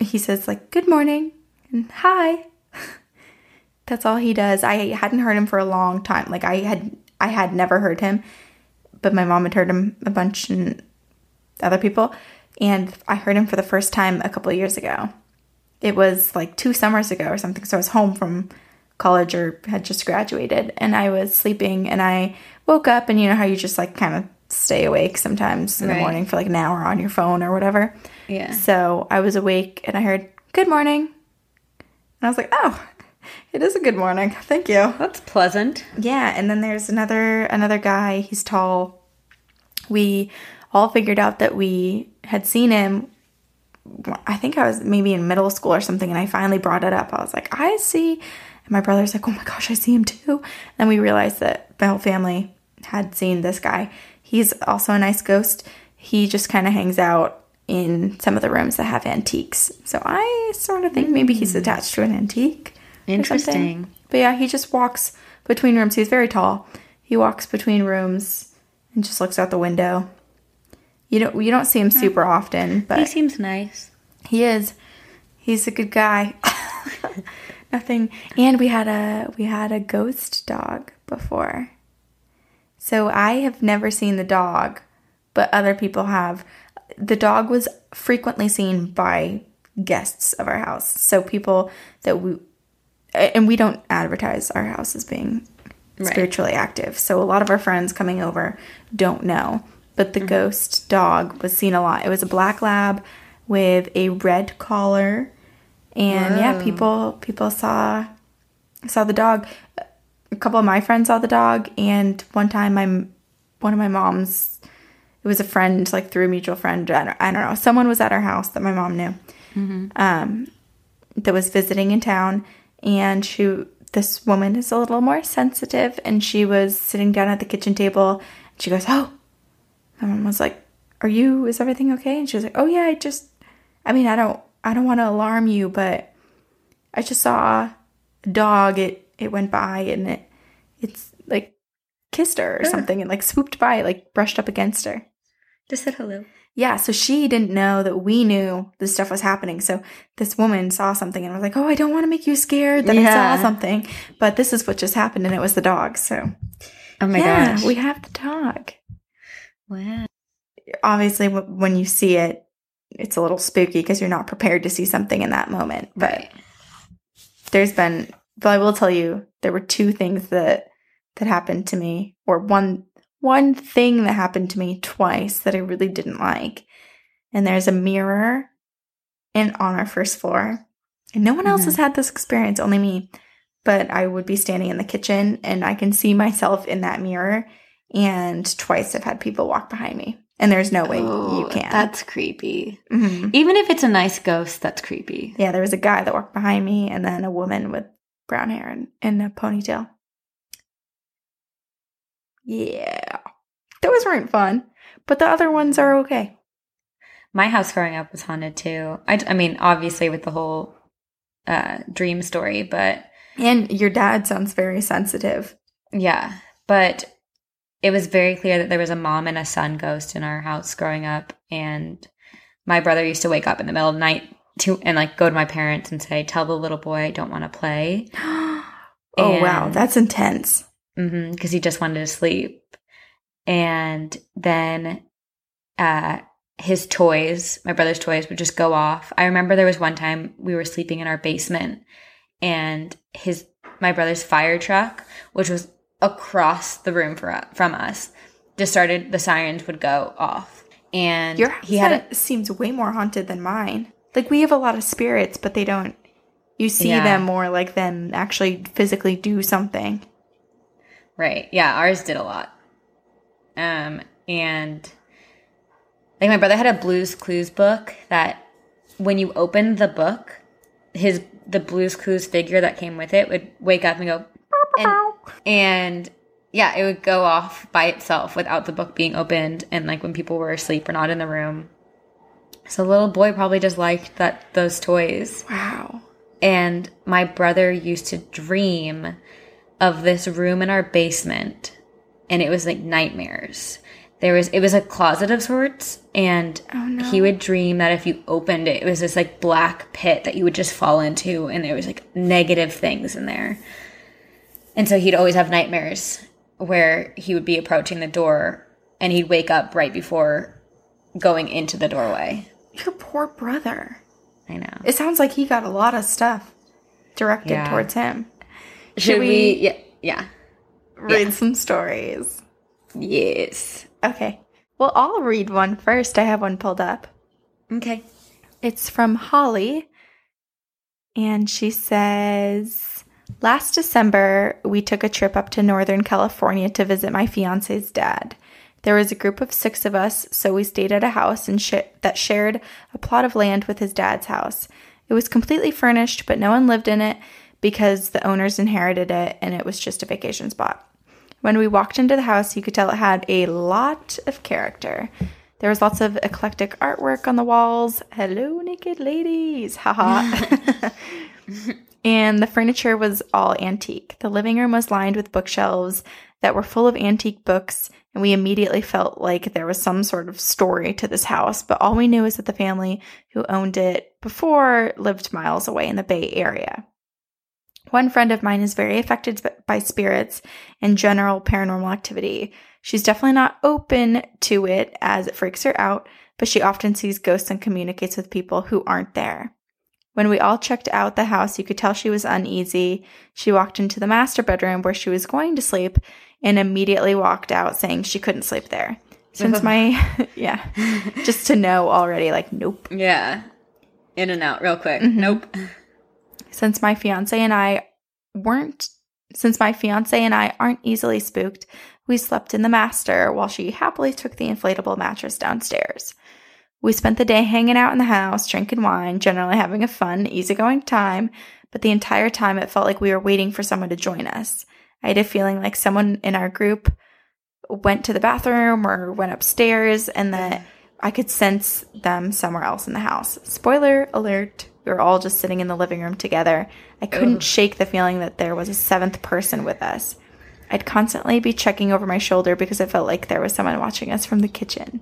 he says like good morning and hi. (laughs) That's all he does. I hadn't heard him for a long time. Like I had I had never heard him, but my mom had heard him a bunch and other people, and I heard him for the first time a couple of years ago. It was like two summers ago or something. So I was home from college or had just graduated, and I was sleeping, and I woke up, and you know how you just like kind of stay awake sometimes in Right. the morning for like an hour on your phone or whatever. Yeah. So I was awake and I heard, Good morning. And I was like, Oh, it is a good morning. Thank you. That's pleasant. Yeah, and then there's another another guy, he's tall. We all figured out that we had seen him I think I was maybe in middle school or something, and I finally brought it up. I was like, I see. And my brother's like, oh my gosh, I see him too. And we realized that my whole family had seen this guy. He's also a nice ghost. He just kind of hangs out in some of the rooms that have antiques. So I sort of think maybe he's hmm. attached to an antique. Interesting. But yeah, he just walks between rooms. He's very tall. He walks between rooms and just looks out the window. You don't you don't see him super often, but He seems nice. he is. He's a good guy. (laughs) Nothing. And we had a we had a ghost dog before. So I have never seen the dog, but other people have. The dog was frequently seen by guests of our house. So people that we and we don't advertise our house as being Right. spiritually active. So a lot of our friends coming over don't know. But the mm-hmm. ghost dog was seen a lot. It was a black lab with a red collar. And yeah, people people saw saw the dog. A couple of my friends saw the dog and one time my one of my mom's it was a friend like through a mutual friend I don't, I don't know someone was at our house that my mom knew um, that was visiting in town and she this woman is a little more sensitive and she was sitting down at the kitchen table and she goes oh my mom was like are you is everything okay? And she was like oh yeah i just i mean i don't i don't want to alarm you but i just saw a dog it it went by and it it's like kissed her or something and like swooped by like brushed up against her Just said hello. yeah, so she didn't know that we knew this stuff was happening. So this woman saw something and was like, "Oh, I don't want to make you scared that I saw something, but this is what just happened, and it was the dog." So Oh my yeah, gosh. we have the dog. wow. Obviously, when you see it, it's a little spooky because you're not prepared to see something in that moment. But Right. there's been, but I will tell you, there were two things that that happened to me, or one one thing that happened to me twice that I really didn't like. And there's a mirror in on our first floor, and no one else Mhm. has had this experience, only me. but I would be standing in the kitchen and I can see myself in that mirror. And twice I've had people walk behind me, and there's no way you Oh, can. That's creepy. Mhm. Even if it's a nice ghost, that's creepy. Yeah, there was a guy that walked behind me, and then a woman with brown hair and, and a ponytail. Yeah, those weren't fun, but the other ones are okay. My house growing up was haunted too. I, I mean, obviously with the whole uh, dream story, but And your dad sounds very sensitive. yeah, but it was very clear that there was a mom and a son ghost in our house growing up, and my brother used to wake up in the middle of the night to and like go to my parents and say, "Tell the little boy I don't want to play," (gasps) oh wow, that's intense. because he just wanted to sleep. And then uh, his toys, my brother's toys, would just go off. I remember there was one time we were sleeping in our basement, and his my brother's fire truck, which was across the room for, from us, just started. The sirens would go off, and Your house he had a, seems way more haunted than mine. Like we have a lot of spirits, but they don't. You see Yeah. them more like them actually physically do something. Right. Yeah, ours did a lot. Um, and like my brother had a Blues Clues book that when you opened the book, his the Blues Clues figure that came with it would wake up and go, and, and yeah, it would go off by itself without the book being opened, and like when people were asleep or not in the room. So the little boy probably just liked that those toys. Wow. And my brother used to dream of this room in our basement, and it was like nightmares. There was it was a closet of sorts, and oh, he would dream that if you opened it, it was this like black pit that you would just fall into, and there was like negative things in there. And so he'd always have nightmares where he would be approaching the door, and he'd wake up right before going into the doorway. Your poor brother. I know. It sounds like he got a lot of stuff directed Yeah. towards him. Should we- we? Yeah. Yeah. Read some stories. Yes. Okay. Well, I'll read one first. I have one pulled up. Okay. It's from Holly. And she says Last December, we took a trip up to Northern California to visit my fiance's dad. There was a group of six of us, so we stayed at a house and sh- that shared a plot of land with his dad's house. It was completely furnished, but no one lived in it because the owners inherited it and it was just a vacation spot. When we walked into the house, you could tell it had a lot of character. There was lots of eclectic artwork on the walls. Hello, naked ladies. Haha. (laughs) (laughs) and the furniture was all antique. The living room was lined with bookshelves that were full of antique books, and we immediately felt like there was some sort of story to this house. But all we knew is that the family who owned it before lived miles away in the Bay Area. One friend of mine is very affected by spirits and general paranormal activity. She's definitely not open to it as it freaks her out, but she often sees ghosts and communicates with people who aren't there. When we all checked out the house, you could tell she was uneasy. She walked into the master bedroom where she was going to sleep and immediately walked out saying she couldn't sleep there. Since my, (laughs) (laughs) yeah, just to know already, like, nope. Yeah. In and out real quick. Mm-hmm. Nope. Since my fiance and I weren't, since my fiance and I aren't easily spooked, we slept in the master while she happily took the inflatable mattress downstairs. We spent the day hanging out in the house, drinking wine, generally having a fun, easygoing time, but the entire time it felt like we were waiting for someone to join us. I had a feeling like someone in our group went to the bathroom or went upstairs and that I could sense them somewhere else in the house. Spoiler alert, we were all just sitting in the living room together. I couldn't Ugh. shake the feeling that there was a seventh person with us. I'd constantly be checking over my shoulder because it felt like there was someone watching us from the kitchen.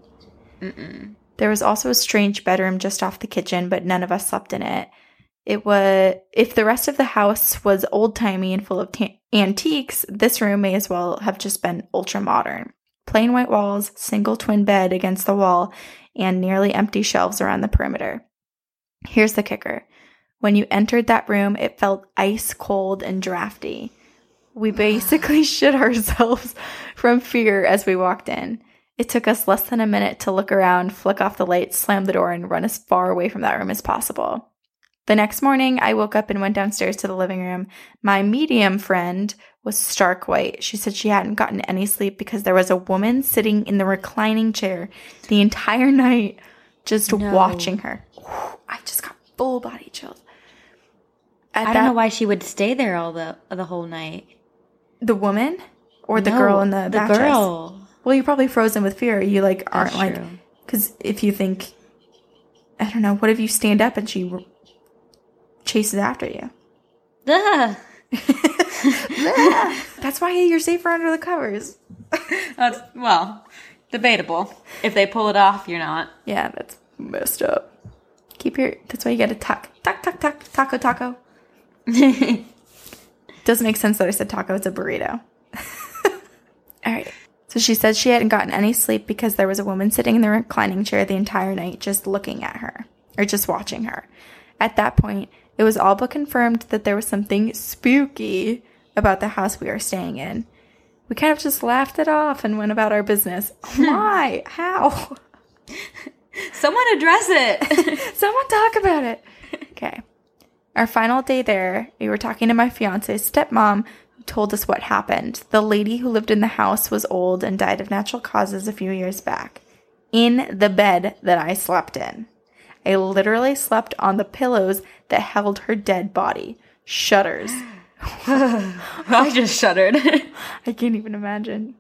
There was also a strange bedroom just off the kitchen, but none of us slept in it. It was if the rest of the house was old-timey and full of antiques, this room may as well have just been ultra modern. Plain white walls, single twin bed against the wall, and nearly empty shelves around the perimeter. Here's the kicker. When you entered that room, it felt ice cold and drafty. We basically (laughs) shit ourselves from fear as we walked in. It took us less than a minute to look around, flick off the lights, slam the door, and run as far away from that room as possible. The next morning, I woke up and went downstairs to the living room. My medium friend was stark white. She said she hadn't gotten any sleep because there was a woman sitting in the reclining chair the entire night just No. watching her. I just got full body chills. At I don't that- know why she would stay there all the the whole night. The woman or the No, girl in the, the mattress? girl. Well, you're probably frozen with fear. You like aren't That's like because if you think, I don't know, what if you stand up and she r- chases after you? Ugh. (laughs) That's why you're safer under the covers. (laughs) That's well, debatable. If they pull it off, you're not. Yeah, that's messed up. Keep your. That's why you got to tuck, tuck, tuck, tuck, taco, taco. (laughs) Doesn't make sense that I said taco. It's a burrito. All right. So she said she hadn't gotten any sleep because there was a woman sitting in the reclining chair the entire night just looking at her or just watching her. At that point, it was all but confirmed that there was something spooky about the house we were staying in. We kind of just laughed it off and went about our business. (laughs) Why? How? Someone address it. (laughs) Someone talk about it. Okay. Our final day there, we were talking to my fiance's stepmom, told us what happened. The lady who lived in the house was old and died of natural causes a few years back. In the bed that I slept in. I literally slept on the pillows that held her dead body. Shudders. (laughs) I just shuddered. (laughs) I can't even imagine.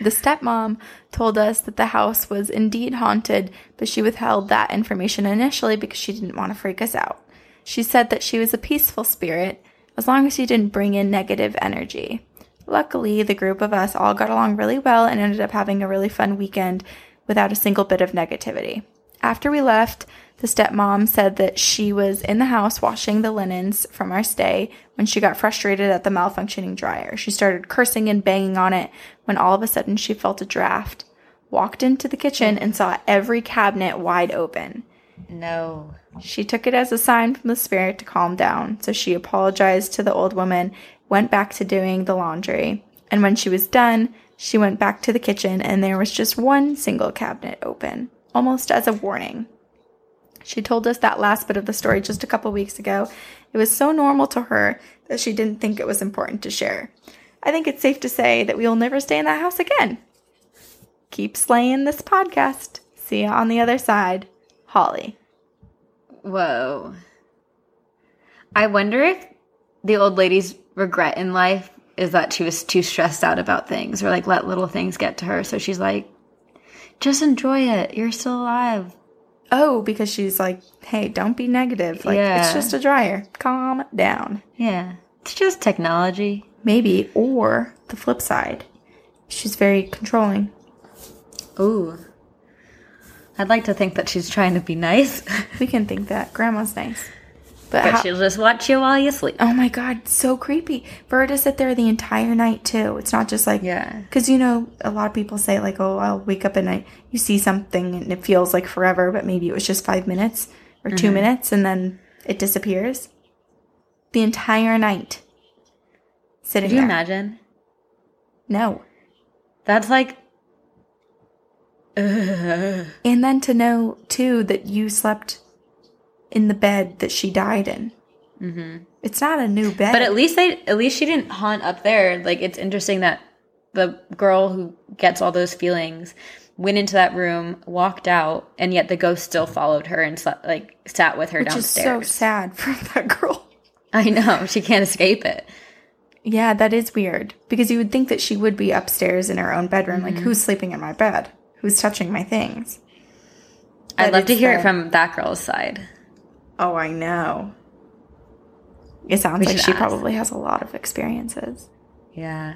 The stepmom told us that the house was indeed haunted, but she withheld that information initially because she didn't want to freak us out. She said that she was a peaceful spirit as long as she didn't bring in negative energy. Luckily, the group of us all got along really well and ended up having a really fun weekend without a single bit of negativity. After we left, the stepmom said that she was in the house washing the linens from our stay when she got frustrated at the malfunctioning dryer. She started cursing and banging on it when all of a sudden she felt a draft, walked into the kitchen, and saw every cabinet wide open. no. She took it as a sign from the spirit to calm down, so she apologized to the old woman, went back to doing the laundry, and when she was done, she went back to the kitchen and there was just one single cabinet open, almost as a warning. She told us that last bit of the story just a couple weeks ago. It was so normal to her that she didn't think it was important to share. I think it's safe to say that we'll never stay in that house again. Keep slaying this podcast. See ya on the other side. Holly. Whoa. I wonder if the old lady's regret in life is that she was too stressed out about things or like let little things get to her. So she's like, just enjoy it. You're still alive. Oh, because she's like, hey, don't be negative. Like, it's just a dryer. Calm down. Yeah. It's just technology. Maybe. Or the flip side, she's very controlling. Ooh. I'd like to think that she's trying to be nice, We can think that. Grandma's nice. But, but how- she'll just watch you while you sleep. oh my God, so creepy. For her to sit there the entire night, too. It's not just like, Yeah. Because, you know, a lot of people say, like, oh, I'll wake up at night, you see something and it feels like forever, but maybe it was just five minutes or 2 mm-hmm. minutes and then it disappears. The entire night. Sitting Could you there. imagine? No. That's like, (laughs) And then to know, too, that you slept in the bed that she died in. Mm-hmm. It's not a new bed. but at least they, at least she didn't haunt up there. Like it's interesting that the girl who gets all those feelings went into that room, walked out, and yet the ghost still followed her and slept, like sat with her which is so sad for (laughs) that girl. I know she can't escape it. Yeah, that is weird. Because you would think that she would be upstairs in her own bedroom. Mm-hmm. Like, who's sleeping in my bed? Who's touching my things? I'd But love to hear the- it from that girl's side. Oh, I know. It sounds We like she ask. probably has a lot of experiences. Yeah.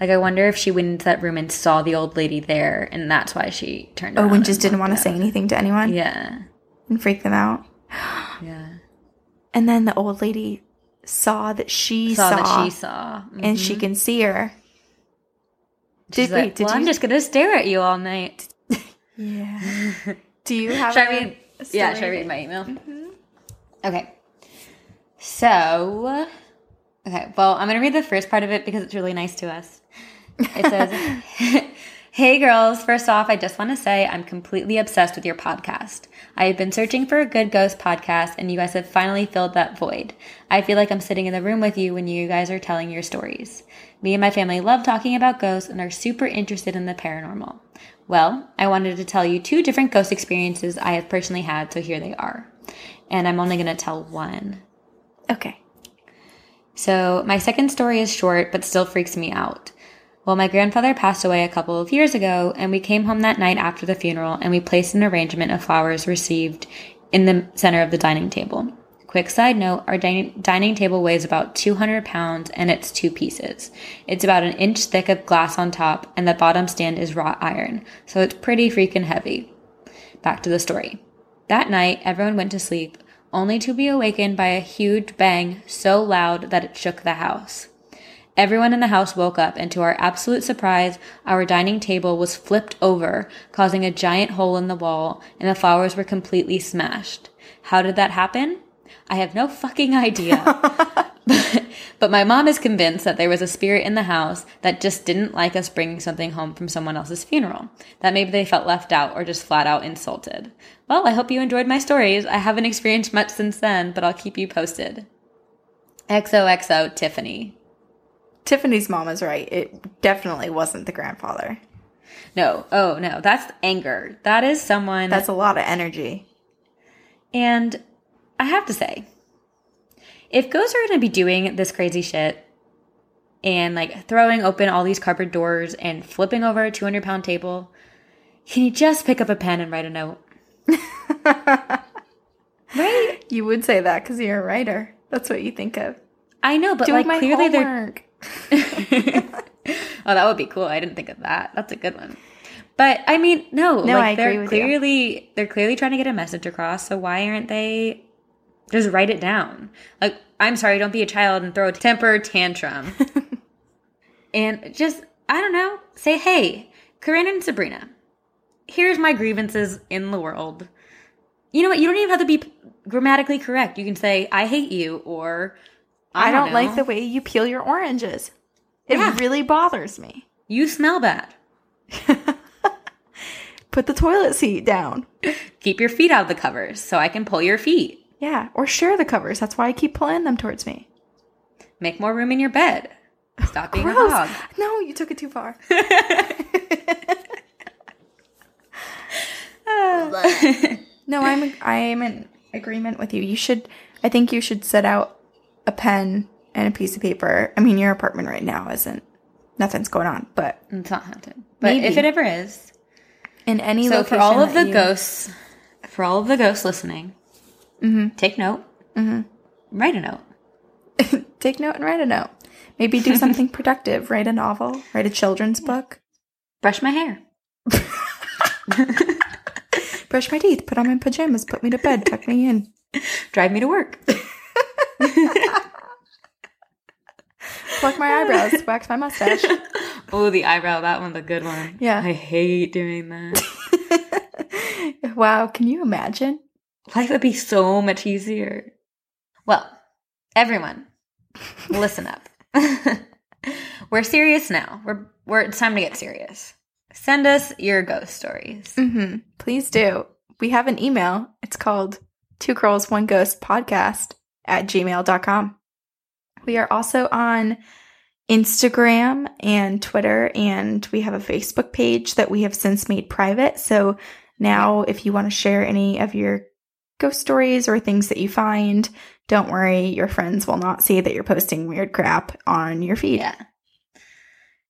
Like I wonder if she went into that room and saw the old lady there, and that's why she turned. Oh, and just didn't want to say anything to anyone Yeah, and freak them out. (gasps) yeah. And then the old lady saw that she Saw, saw, that she saw, and she mm-hmm. can see her. Did like? Did well, you? I'm just gonna stare at you all night. (laughs) yeah. Do you have? Should I read? Yeah, should I read my email? Mm-hmm. Okay. So, okay. Well, I'm gonna read the first part of it because it's really nice to us. It says, (laughs) (laughs) Hey girls, first off, I just want to say I'm completely obsessed with your podcast. I have been searching for a good ghost podcast and you guys have finally filled that void. I feel like I'm sitting in the room with you when you guys are telling your stories. Me and my family love talking about ghosts and are super interested in the paranormal. Well, I wanted to tell you two different ghost experiences I have personally had, so here they are. And I'm only going to tell one. Okay. So, my second story is short, but still freaks me out. Well, my grandfather passed away a couple of years ago, and we came home that night after the funeral and we placed an arrangement of flowers received in the center of the dining table. Quick side note our dining, dining table weighs about 200 pounds and it's two pieces. It's about an inch thick of glass on top, and the bottom stand is wrought iron, so it's pretty freaking heavy. Back to the story. That night, everyone went to sleep, only to be awakened by a huge bang so loud that it shook the house. Everyone in the house woke up, and to our absolute surprise, our dining table was flipped over, causing a giant hole in the wall, and the flowers were completely smashed. How did that happen? I have no fucking idea. (laughs) but, but my mom is convinced that there was a spirit in the house that just didn't like us bringing something home from someone else's funeral. That maybe they felt left out or just flat out insulted. Well, I hope you enjoyed my stories. I haven't experienced much since then, but I'll keep you posted. XOXO Tiffany. Tiffany's mom is right. It definitely wasn't the grandfather. No, oh no, that's anger. That is someone. That's a lot of energy. And I have to say, if ghosts are going to be doing this crazy shit and like throwing open all these cupboard doors and flipping over a 200 pound table, can you just pick up a pen and write a note? (laughs) right? You would say that because you're a writer. That's what you think of. I know, but Doing like my clearly homework. they're. (laughs) oh, that would be cool. I didn't think of that. That's a good one. But I mean, no, No, like I agree they're with you. clearly they're clearly trying to get a message across. So why aren't they just write it down? Like, I'm sorry, don't be a child and throw a temper tantrum. (laughs) and just I don't know, say, hey, Corinne and Sabrina, here's my grievances in the world. You know what? You don't even have to be grammatically correct. You can say, I hate you, or I don't like know, the way you peel your oranges. It Yeah. really bothers me. You smell bad. (laughs) Put the toilet seat down. Keep your feet out of the covers so I can pull your feet. Yeah, or share the covers. That's why I keep pulling them towards me. Make more room in your bed. Stop being a hog. No, you took it too far. (laughs) (laughs) no, I'm I'm in agreement with you. You should I think you should set out a pen and a piece of paper. I mean, your apartment right now isn't nothing's going on, but It's not haunted. But Maybe. if it ever is. in any So for all of the you- ghosts, for all of the ghosts listening, take note. Mm-hmm. Write a note. (laughs) take note and write a note. Maybe do something (laughs) productive. Write a novel. Write a children's book. Brush my hair. (laughs) Brush my teeth. Put on my pajamas. Put me to bed. Tuck me in. Drive me to work. Pluck my eyebrows. Wax my mustache. oh, the eyebrow. That one's a good one. Yeah. I hate doing that. wow. Can you imagine? Life would be so much easier. Well, everyone, (laughs) listen up. (laughs) we're serious now. We're we're it's time to get serious. Send us your ghost stories. hmm Please do. We have an email. It's called Two Girls, One Ghost Podcast at gmail.com. We are also on Instagram and Twitter, and we have a Facebook page that we have since made private. So now, if you want to share any of your ghost stories or things that you find, don't worry, your friends will not see that you're posting weird crap on your feed. Yeah.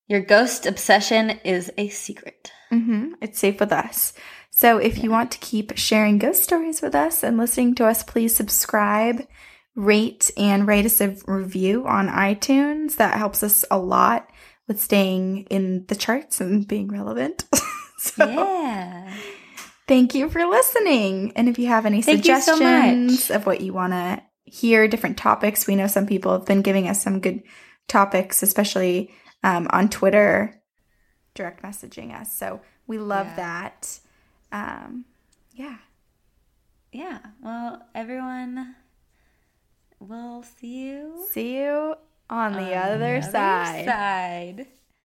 Your ghost obsession is a secret. hmm It's safe with us. So if you want to keep sharing ghost stories with us and listening to us, please subscribe, rate, and write us a review on iTunes. That helps us a lot with staying in the charts and being relevant. (laughs) so Yeah. Thank you for listening. And if you have any Thank you so suggestions of what you want to hear, different topics, we know some people have been giving us some good topics, especially um, on Twitter, direct messaging us. So we love Yeah. that. Um, yeah. Yeah. Well, everyone, we'll see you See you on the on other side. side.